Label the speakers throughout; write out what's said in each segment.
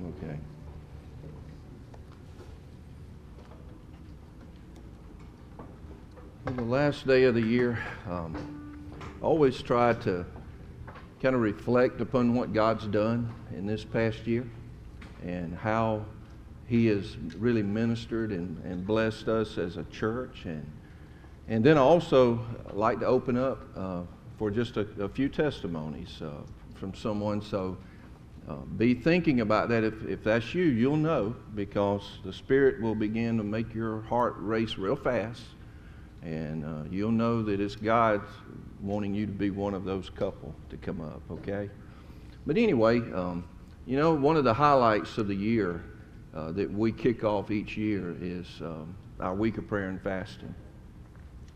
Speaker 1: Okay. The last day of the year, um, always try to kind of reflect upon what God's done in this past year and how He has really ministered and, and blessed us as a church. And, and then I also like to open up uh, for just a, a few testimonies uh, from someone. So uh, be thinking about that. If, if that's you, you'll know because the Spirit will begin to make your heart race real fast. And uh, you'll know that it's God wanting you to be one of those couple to come up, okay? But anyway, um, you know, one of the highlights of the year uh, that we kick off each year is um, our week of prayer and fasting.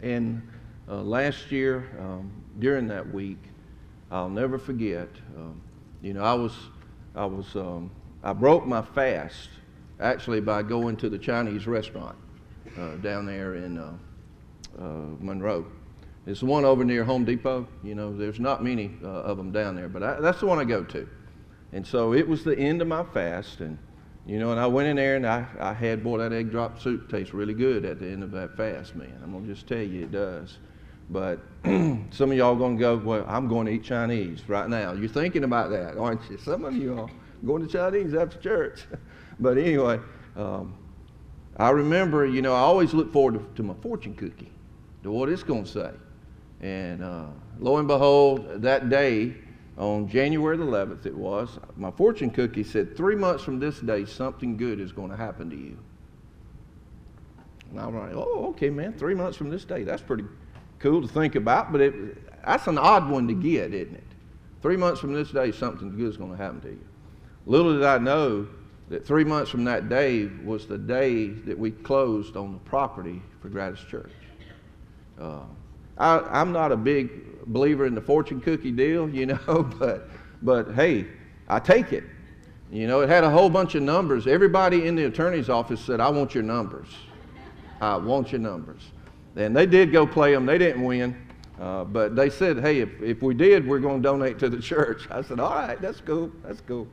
Speaker 1: And uh, last year, um, during that week, I'll never forget. Um, you know, I was, I was, um, I broke my fast actually by going to the Chinese restaurant uh, down there in uh, uh, Monroe. It's the one over near Home Depot. You know, there's not many uh, of them down there, but I, that's the one I go to. And so it was the end of my fast, and you know, and I went in there and I, I had, boy, that egg drop soup tastes really good at the end of that fast, man. I'm gonna just tell you, it does. But some of y'all gonna go, well, I'm going to eat Chinese right now. You're thinking about that, aren't you? Some of you are going to Chinese after church. but anyway, um, I remember, you know, I always look forward to, to my fortune cookie to what it's going to say. And uh, lo and behold, that day, on January the 11th, it was, my fortune cookie said, three months from this day, something good is going to happen to you. And I'm like, oh, okay, man, three months from this day. That's pretty cool to think about, but it, that's an odd one to get, isn't it? Three months from this day, something good is going to happen to you. Little did I know that three months from that day was the day that we closed on the property for Gratis Church. Uh, I, am not a big believer in the fortune cookie deal, you know, but, but hey, I take it. You know, it had a whole bunch of numbers. Everybody in the attorney's office said, I want your numbers. I want your numbers. And they did go play them. They didn't win. Uh, but they said, hey, if, if we did, we're going to donate to the church. I said, all right, that's cool. That's cool.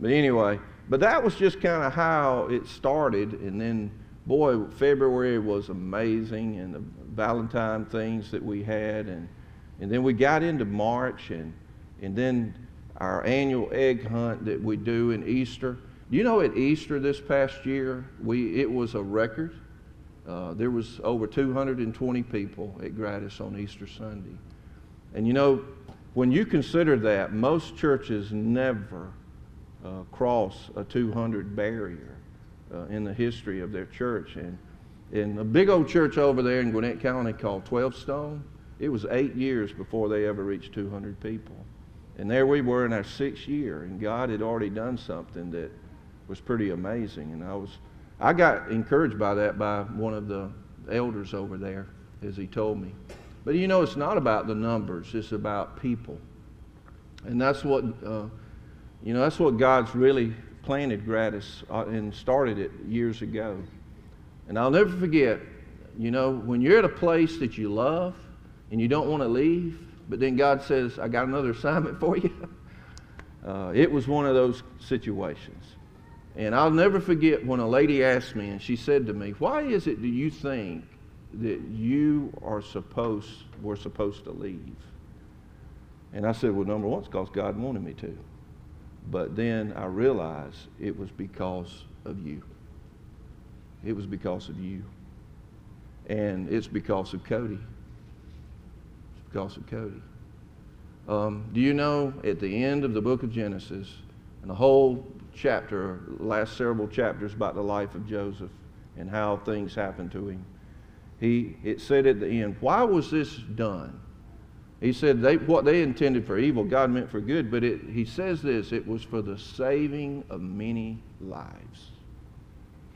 Speaker 1: But anyway, but that was just kind of how it started. And then, boy, February was amazing. And the Valentine things that we had. And, and then we got into March and, and then our annual egg hunt that we do in Easter. You know, at Easter this past year, we, it was a record. Uh, there was over 220 people at Gratis on Easter Sunday. And you know, when you consider that, most churches never uh, cross a 200 barrier uh, in the history of their church. And in a big old church over there in Gwinnett County called 12 Stone, it was eight years before they ever reached 200 people. And there we were in our sixth year, and God had already done something that was pretty amazing. And I was, I got encouraged by that by one of the elders over there, as he told me. But you know, it's not about the numbers; it's about people, and that's what, uh, you know, that's what God's really planted gratis uh, and started it years ago. And I'll never forget, you know, when you're at a place that you love and you don't want to leave, but then God says, I got another assignment for you. Uh, it was one of those situations. And I'll never forget when a lady asked me, and she said to me, Why is it do you think that you are supposed, were supposed to leave? And I said, Well, number one, it's because God wanted me to. But then I realized it was because of you. It was because of you. And it's because of Cody. It's because of Cody. Um, do you know at the end of the book of Genesis, and the whole chapter, last several chapters about the life of Joseph and how things happened to him, he, it said at the end, why was this done? He said they, what they intended for evil, God meant for good, but it, he says this it was for the saving of many lives.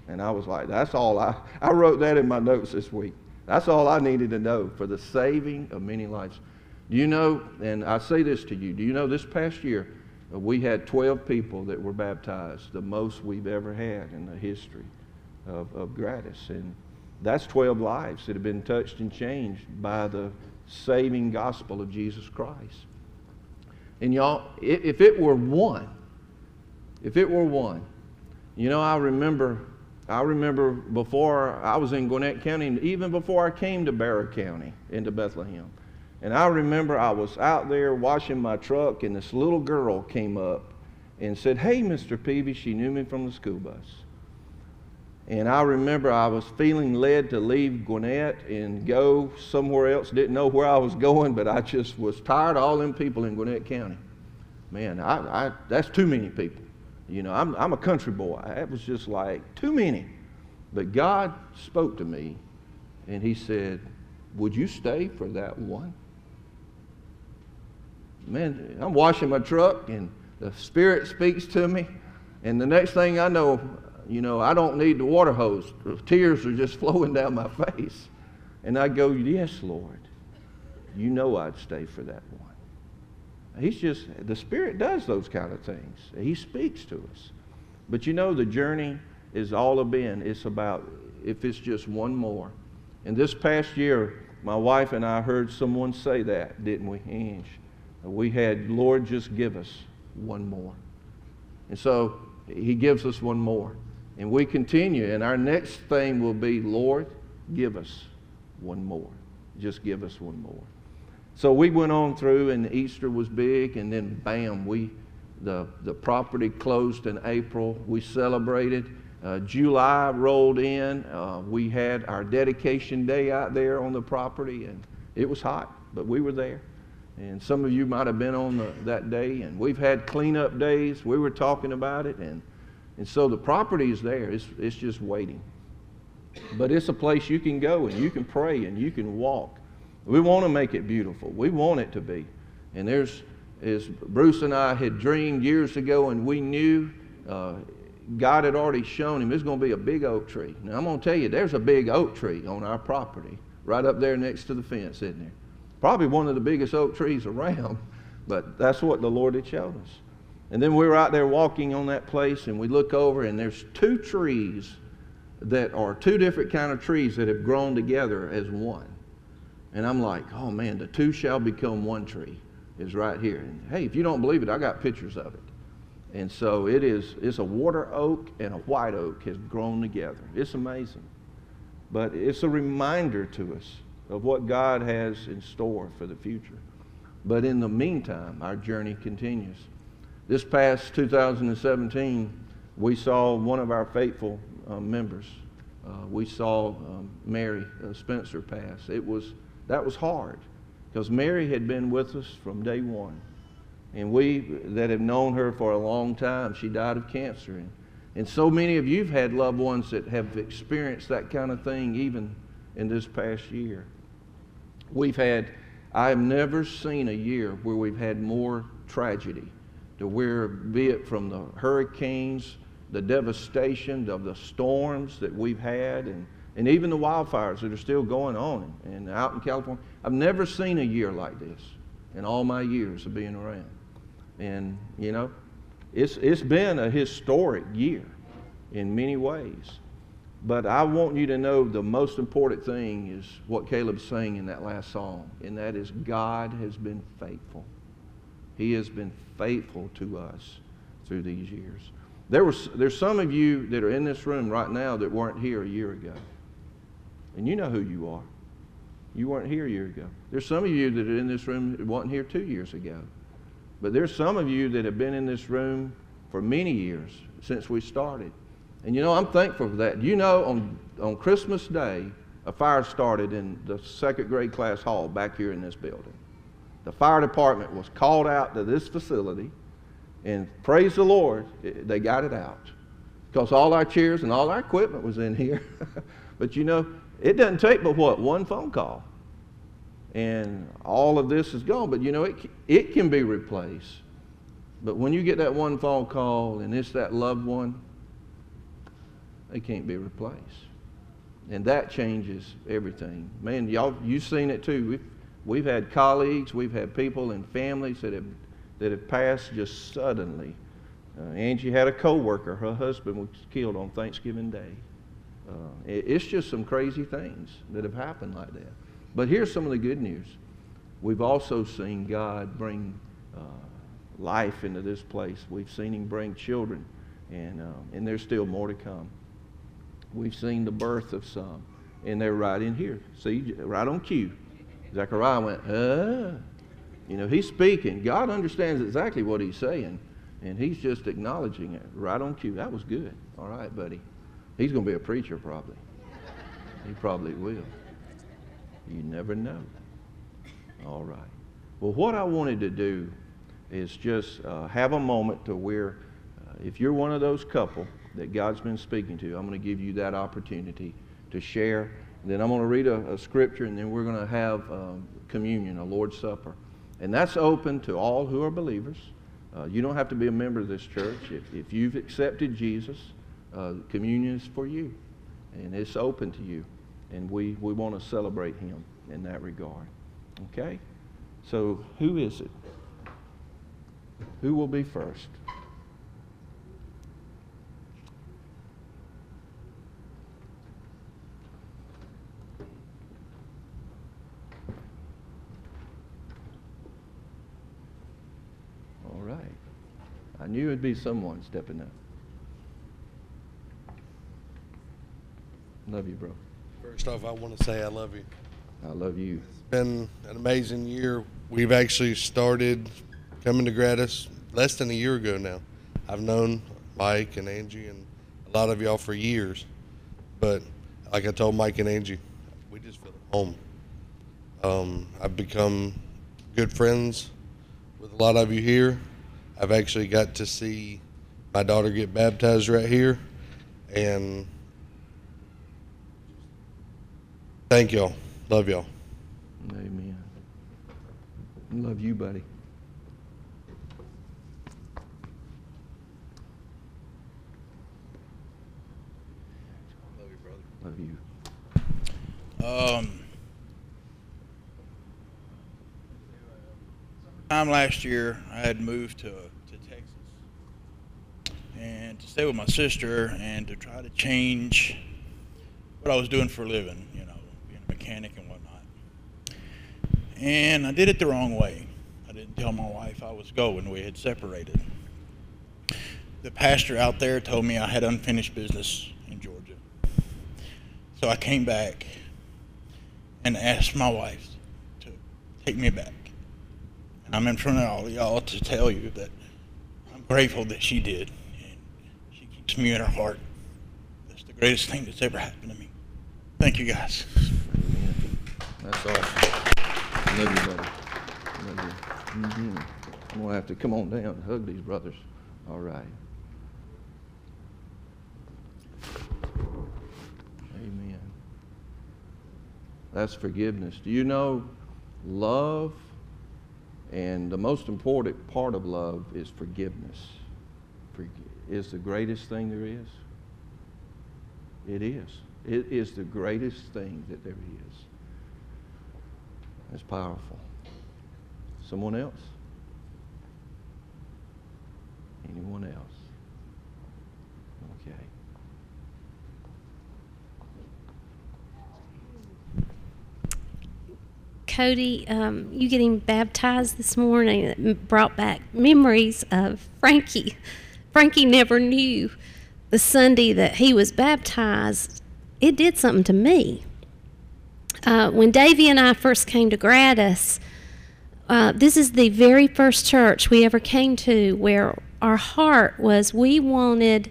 Speaker 1: And I was like, that's all I, I wrote that in my notes this week. That's all I needed to know for the saving of many lives. Do you know, and I say this to you, do you know this past year we had 12 people that were baptized, the most we've ever had in the history of, of Gratis. And that's 12 lives that have been touched and changed by the saving gospel of Jesus Christ. And y'all, if it were one, if it were one, you know, I remember, I remember before I was in Gwinnett County, even before I came to Barrow County into Bethlehem. And I remember I was out there washing my truck, and this little girl came up and said, Hey, Mr. Peavy. She knew me from the school bus. And I remember I was feeling led to leave Gwinnett and go somewhere else. Didn't know where I was going, but I just was tired of all them people in Gwinnett County. Man, I, I, that's too many people. You know, I'm, I'm a country boy. It was just like too many. But God spoke to me, and He said, Would you stay for that one? Man, I'm washing my truck, and the Spirit speaks to me. And the next thing I know, you know, I don't need the water hose. Tears are just flowing down my face. And I go, Yes, Lord. You know I'd stay for that one. He's just, the Spirit does those kind of things. He speaks to us. But you know, the journey is all a been. It's about if it's just one more. And this past year, my wife and I heard someone say that, didn't we? We had, Lord, just give us one more. And so he gives us one more. And we continue. And our next thing will be, Lord, give us one more. Just give us one more. So we went on through, and Easter was big, and then bam, we the the property closed in April. We celebrated. Uh, July rolled in. Uh, we had our dedication day out there on the property, and it was hot, but we were there. And some of you might have been on the, that day, and we've had cleanup days. We were talking about it, and and so the property is there. It's it's just waiting. But it's a place you can go and you can pray and you can walk we want to make it beautiful. We want it to be. And there's, as Bruce and I had dreamed years ago, and we knew uh, God had already shown him there's going to be a big oak tree. Now, I'm going to tell you, there's a big oak tree on our property right up there next to the fence, isn't there? Probably one of the biggest oak trees around, but that's what the Lord had shown us. And then we were out there walking on that place, and we look over, and there's two trees that are two different kind of trees that have grown together as one. And I'm like, oh man, the two shall become one tree is right here. And hey, if you don't believe it, I got pictures of it. And so it is, it's a water oak and a white oak has grown together. It's amazing. But it's a reminder to us of what God has in store for the future. But in the meantime, our journey continues. This past 2017, we saw one of our faithful uh, members. Uh, we saw um, Mary uh, Spencer pass. It was that was hard because Mary had been with us from day one. And we that have known her for a long time, she died of cancer. And, and so many of you have had loved ones that have experienced that kind of thing even in this past year. We've had, I have never seen a year where we've had more tragedy, to where, be it from the hurricanes, the devastation of the storms that we've had, and and even the wildfires that are still going on and out in California. I've never seen a year like this in all my years of being around. And, you know, it's, it's been a historic year in many ways. But I want you to know the most important thing is what Caleb's saying in that last song, and that is God has been faithful. He has been faithful to us through these years. There was, there's some of you that are in this room right now that weren't here a year ago. And you know who you are. You weren't here a year ago. There's some of you that are in this room that weren't here two years ago. But there's some of you that have been in this room for many years since we started. And you know, I'm thankful for that. You know, on, on Christmas Day, a fire started in the second grade class hall back here in this building. The fire department was called out to this facility, and praise the Lord, they got it out. Because all our chairs and all our equipment was in here. but you know, it doesn't take but what? One phone call. And all of this is gone. But you know, it, it can be replaced. But when you get that one phone call and it's that loved one, they can't be replaced. And that changes everything. Man, y'all, you've seen it too. We've, we've had colleagues, we've had people and families that have, that have passed just suddenly. Uh, Angie had a coworker, her husband was killed on Thanksgiving Day. Uh, it, it's just some crazy things that have happened like that. But here's some of the good news. We've also seen God bring uh, life into this place. We've seen Him bring children and, um, and there's still more to come. We've seen the birth of some, and they're right in here. See, right on cue. Zechariah went, uh. You know, he's speaking. God understands exactly what he's saying, and he's just acknowledging it right on cue. That was good. All right, buddy. He's going to be a preacher probably. He probably will. You never know. All right. Well, what I wanted to do is just uh, have a moment to where, uh, if you're one of those couple that God's been speaking to, I'm going to give you that opportunity to share. And then I'm going to read a, a scripture, and then we're going to have um, communion, a Lord's Supper. And that's open to all who are believers. Uh, you don't have to be a member of this church. If, if you've accepted Jesus, uh, communion is for you, and it's open to you. And we, we want to celebrate him in that regard. Okay? So, who is it? Who will be first? All right. Knew it'd be someone stepping up. Love you, bro.
Speaker 2: First off, I want to say I love you.
Speaker 1: I love you.
Speaker 2: It's been an amazing year. We've actually started coming to Gratis less than a year ago now. I've known Mike and Angie and a lot of y'all for years, but like I told Mike and Angie, we just feel at home. Um, I've become good friends with a lot of you here. I've actually got to see my daughter get baptized right here, and thank y'all. Love y'all.
Speaker 1: Amen. Love you, buddy.
Speaker 2: Love you, brother.
Speaker 1: Love you.
Speaker 3: Um, time last year, I had moved to to Texas and to stay with my sister and to try to change what I was doing for a living. You know, being a mechanic and whatnot. And I did it the wrong way. I didn't tell my wife I was going. We had separated. The pastor out there told me I had unfinished business in Georgia. So I came back and asked my wife to take me back. I'm in front of all y'all to tell you that I'm grateful that she did. And she keeps me in her heart. That's the greatest thing that's ever happened to me. Thank you guys.
Speaker 1: That's awesome. Love you, buddy. Love you. hmm I'm going to have to come on down and hug these brothers. All right. Amen. That's forgiveness. Do you know love and the most important part of love is forgiveness? Forg- is the greatest thing there is? It is. It is the greatest thing that there is. That's powerful. Someone else? Anyone else? Okay.
Speaker 4: Cody, um, you getting baptized this morning brought back memories of Frankie. Frankie never knew the Sunday that he was baptized. It did something to me. Uh, when Davy and I first came to Gratis, uh, this is the very first church we ever came to where our heart was we wanted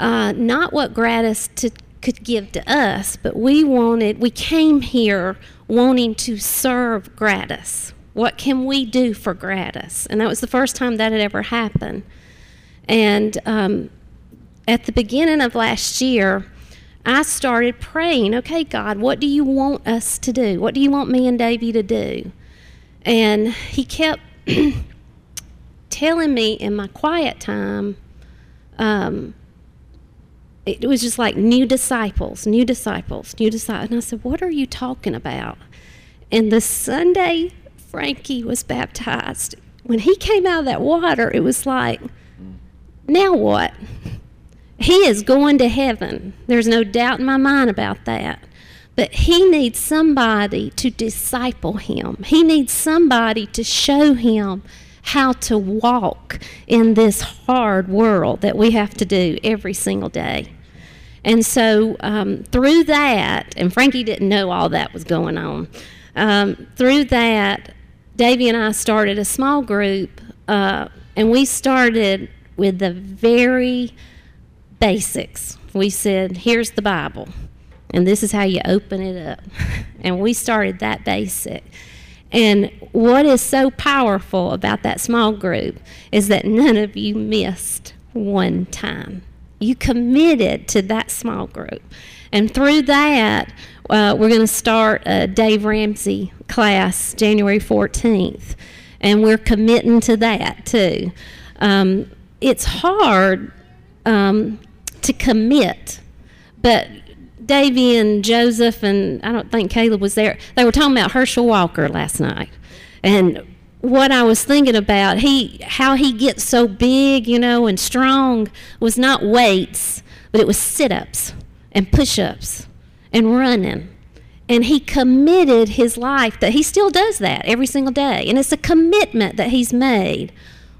Speaker 4: uh, not what Gratis to, could give to us, but we wanted, we came here wanting to serve Gratis. What can we do for Gratis? And that was the first time that had ever happened. And um, at the beginning of last year, I started praying, okay, God, what do you want us to do? What do you want me and Davy to do? And he kept telling me in my quiet time, um, it was just like new disciples, new disciples, new disciples. And I said, What are you talking about? And the Sunday Frankie was baptized, when he came out of that water, it was like, Now what? He is going to heaven. There's no doubt in my mind about that. But he needs somebody to disciple him. He needs somebody to show him how to walk in this hard world that we have to do every single day. And so um, through that, and Frankie didn't know all that was going on. Um, through that, Davy and I started a small group, uh, and we started with the very basics. We said, "Here's the Bible, and this is how you open it up," and we started that basic. And what is so powerful about that small group is that none of you missed one time. You committed to that small group. And through that, uh, we're going to start a Dave Ramsey class January 14th. And we're committing to that too. Um, it's hard um, to commit, but Davy and Joseph and I don't think Caleb was there. They were talking about Herschel Walker last night, and what I was thinking about he how he gets so big, you know, and strong was not weights, but it was sit-ups and push-ups and running. And he committed his life that he still does that every single day. And it's a commitment that he's made.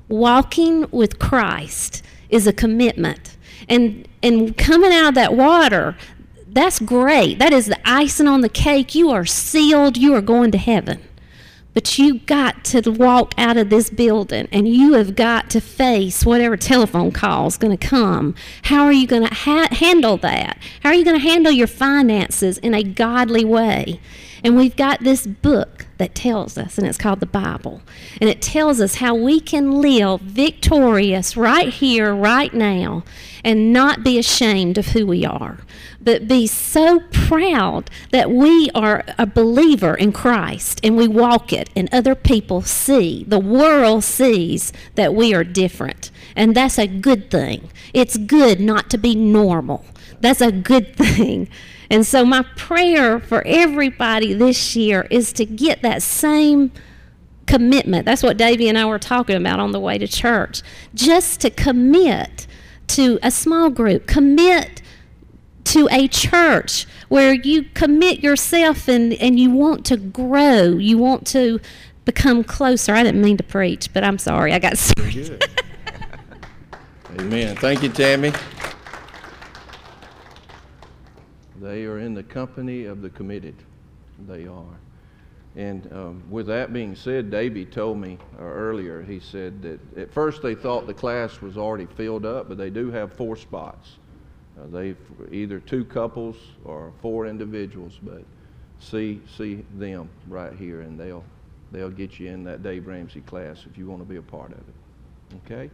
Speaker 4: Walking with Christ is a commitment. And and coming out of that water, that's great. That is the icing on the cake. You are sealed. You are going to heaven. But you got to walk out of this building and you have got to face whatever telephone call is going to come. How are you going to ha- handle that? How are you going to handle your finances in a godly way? And we've got this book that tells us, and it's called the Bible. And it tells us how we can live victorious right here, right now, and not be ashamed of who we are, but be so proud that we are a believer in Christ and we walk it, and other people see, the world sees that we are different. And that's a good thing. It's good not to be normal. That's a good thing. And so, my prayer for everybody this year is to get that same commitment. That's what Davy and I were talking about on the way to church. Just to commit to a small group, commit to a church where you commit yourself and, and you want to grow, you want to become closer. I didn't mean to preach, but I'm sorry. I got
Speaker 1: Good. Amen. Thank you, Tammy. They are in the company of the committed. They are. And um, with that being said, Davey told me uh, earlier, he said that at first they thought the class was already filled up, but they do have four spots. Uh, they either two couples or four individuals, but see see them right here, and they'll they'll get you in that Dave Ramsey class if you want to be a part of it. Okay?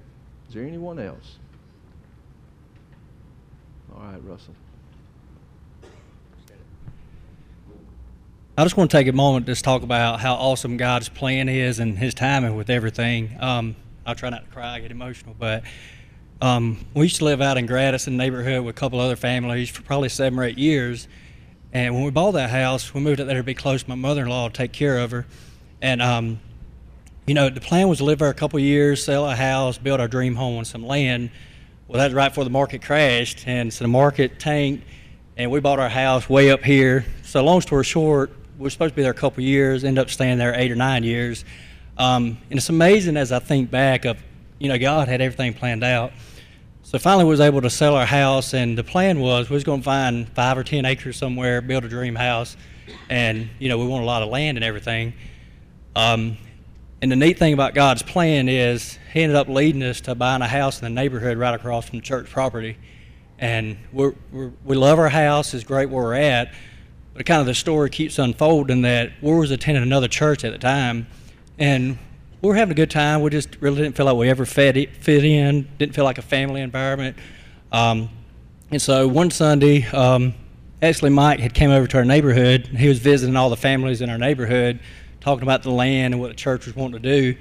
Speaker 1: Is there anyone else? All right, Russell.
Speaker 5: I just want to take a moment to just talk about how awesome God's plan is and His timing with everything. Um, I'll try not to cry, get emotional, but um, we used to live out in Gradison neighborhood with a couple other families for probably seven or eight years. And when we bought that house, we moved it there to be close to my mother-in-law to take care of her. And um, you know, the plan was to live there a couple years, sell a house, build our dream home on some land. Well, that's right before the market crashed, and so the market tanked, and we bought our house way up here. So, long story short, were supposed to be there a couple years, end up staying there eight or nine years. Um, and it's amazing as I think back of, you know, God had everything planned out. So finally, we was able to sell our house, and the plan was we was going to find five or ten acres somewhere, build a dream house, and you know we want a lot of land and everything. Um, and the neat thing about God's plan is He ended up leading us to buying a house in the neighborhood right across from the church property, and we're, we love our house. It's great where we're at, but kind of the story keeps unfolding that we was attending another church at the time, and we were having a good time. We just really didn't feel like we ever fit, in, didn't feel like a family environment. Um, and so one Sunday, um, actually Mike had came over to our neighborhood. He was visiting all the families in our neighborhood, talking about the land and what the church was wanting to do.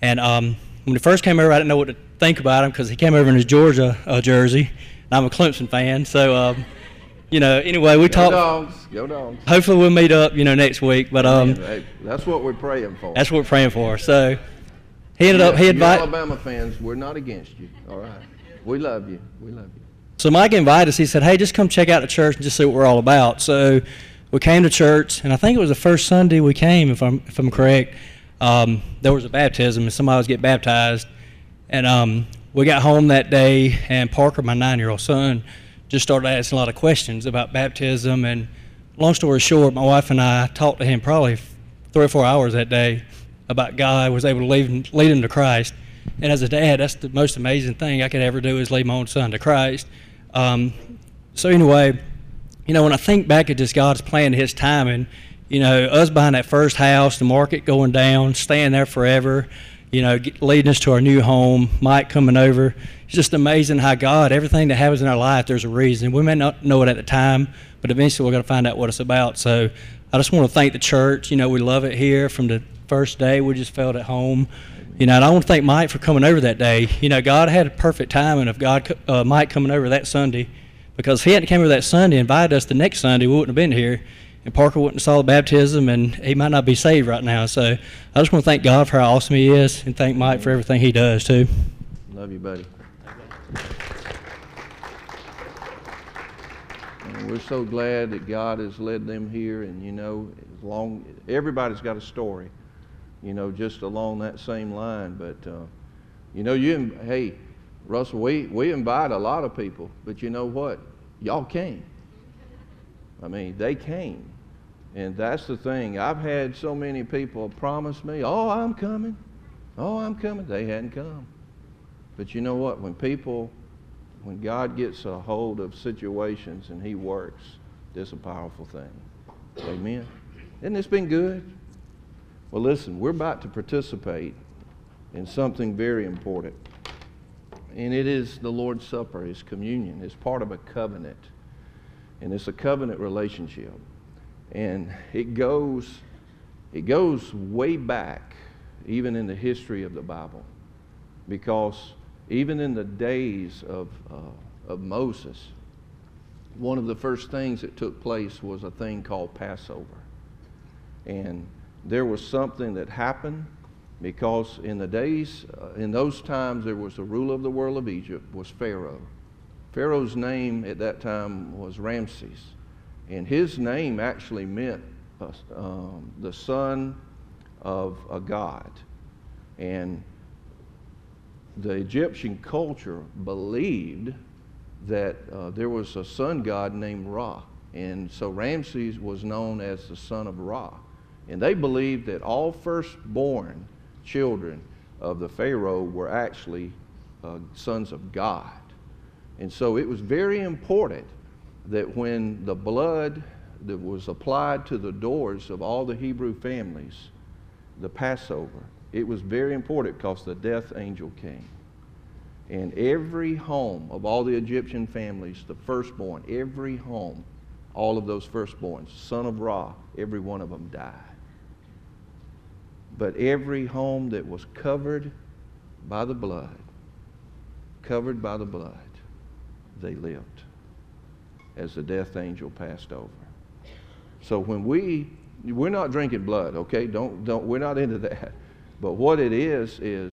Speaker 5: And um, when he first came over, I didn't know what to think about him because he came over in his Georgia uh, jersey, and I'm a Clemson fan. So, um, you know, anyway, we
Speaker 1: Go dogs. Go dogs.
Speaker 5: Hopefully, we'll meet up, you know, next week. But um,
Speaker 1: Hey, that's what we're praying for.
Speaker 5: that's what we're praying for. So he ended up he invited.
Speaker 1: Alabama fans, we're not against you. All right. We love you. We love you.
Speaker 5: So Mike invited us. He said, "Hey, just come check out the church and just see what we're all about." So we came to church, and I think it was the first Sunday we came, if I'm if I'm correct. um, there was a baptism and somebody was getting baptized. And um, we got home that day, and Parker, my nine year old son, just started asking a lot of questions about baptism. And long story short, my wife and I talked to him probably three or four hours that day about God, was able to lead him, lead him to Christ. And as a dad, that's the most amazing thing I could ever do is lead my own son to Christ. Um, so, anyway, you know, when I think back at just God's plan, His timing, you know, us buying that first house, the market going down, staying there forever, you know, leading us to our new home, Mike coming over. It's just amazing how God, everything that happens in our life, there's a reason. We may not know it at the time, but eventually we're going to find out what it's about. So I just want to thank the church. You know, we love it here from the first day. We just felt at home. You know, and I want to thank Mike for coming over that day. You know, God had a perfect timing of God, uh, Mike coming over that Sunday because if he hadn't came over that Sunday invited us the next Sunday, we wouldn't have been here. And Parker wouldn't have saw the baptism, and he might not be saved right now. So I just want to thank God for how awesome he is, and thank Mike for everything he does too.
Speaker 1: Love you, buddy. And we're so glad that God has led them here, and you know, as long everybody's got a story, you know, just along that same line. But uh, you know, you hey, Russell, we we invite a lot of people, but you know what? Y'all came. I mean, they came. And that's the thing. I've had so many people promise me, oh, I'm coming. Oh, I'm coming. They hadn't come. But you know what? When people, when God gets a hold of situations and He works, it's a powerful thing. Amen. Isn't this been good? Well, listen, we're about to participate in something very important. And it is the Lord's Supper, His communion. It's part of a covenant. And it's a covenant relationship. And it goes, it goes way back, even in the history of the Bible. Because even in the days of, uh, of Moses, one of the first things that took place was a thing called Passover. And there was something that happened because in the days, uh, in those times, there was the ruler of the world of Egypt was Pharaoh. Pharaoh's name at that time was Ramses. And his name actually meant uh, um, the son of a god. And the Egyptian culture believed that uh, there was a sun god named Ra. And so Ramses was known as the son of Ra. And they believed that all firstborn children of the Pharaoh were actually uh, sons of God. And so it was very important that when the blood that was applied to the doors of all the Hebrew families, the Passover, it was very important because the death angel came. And every home of all the Egyptian families, the firstborn, every home, all of those firstborns, son of Ra, every one of them died. But every home that was covered by the blood, covered by the blood, they lived as the death angel passed over. So when we, we're not drinking blood, okay? Don't, don't, we're not into that. But what it is, is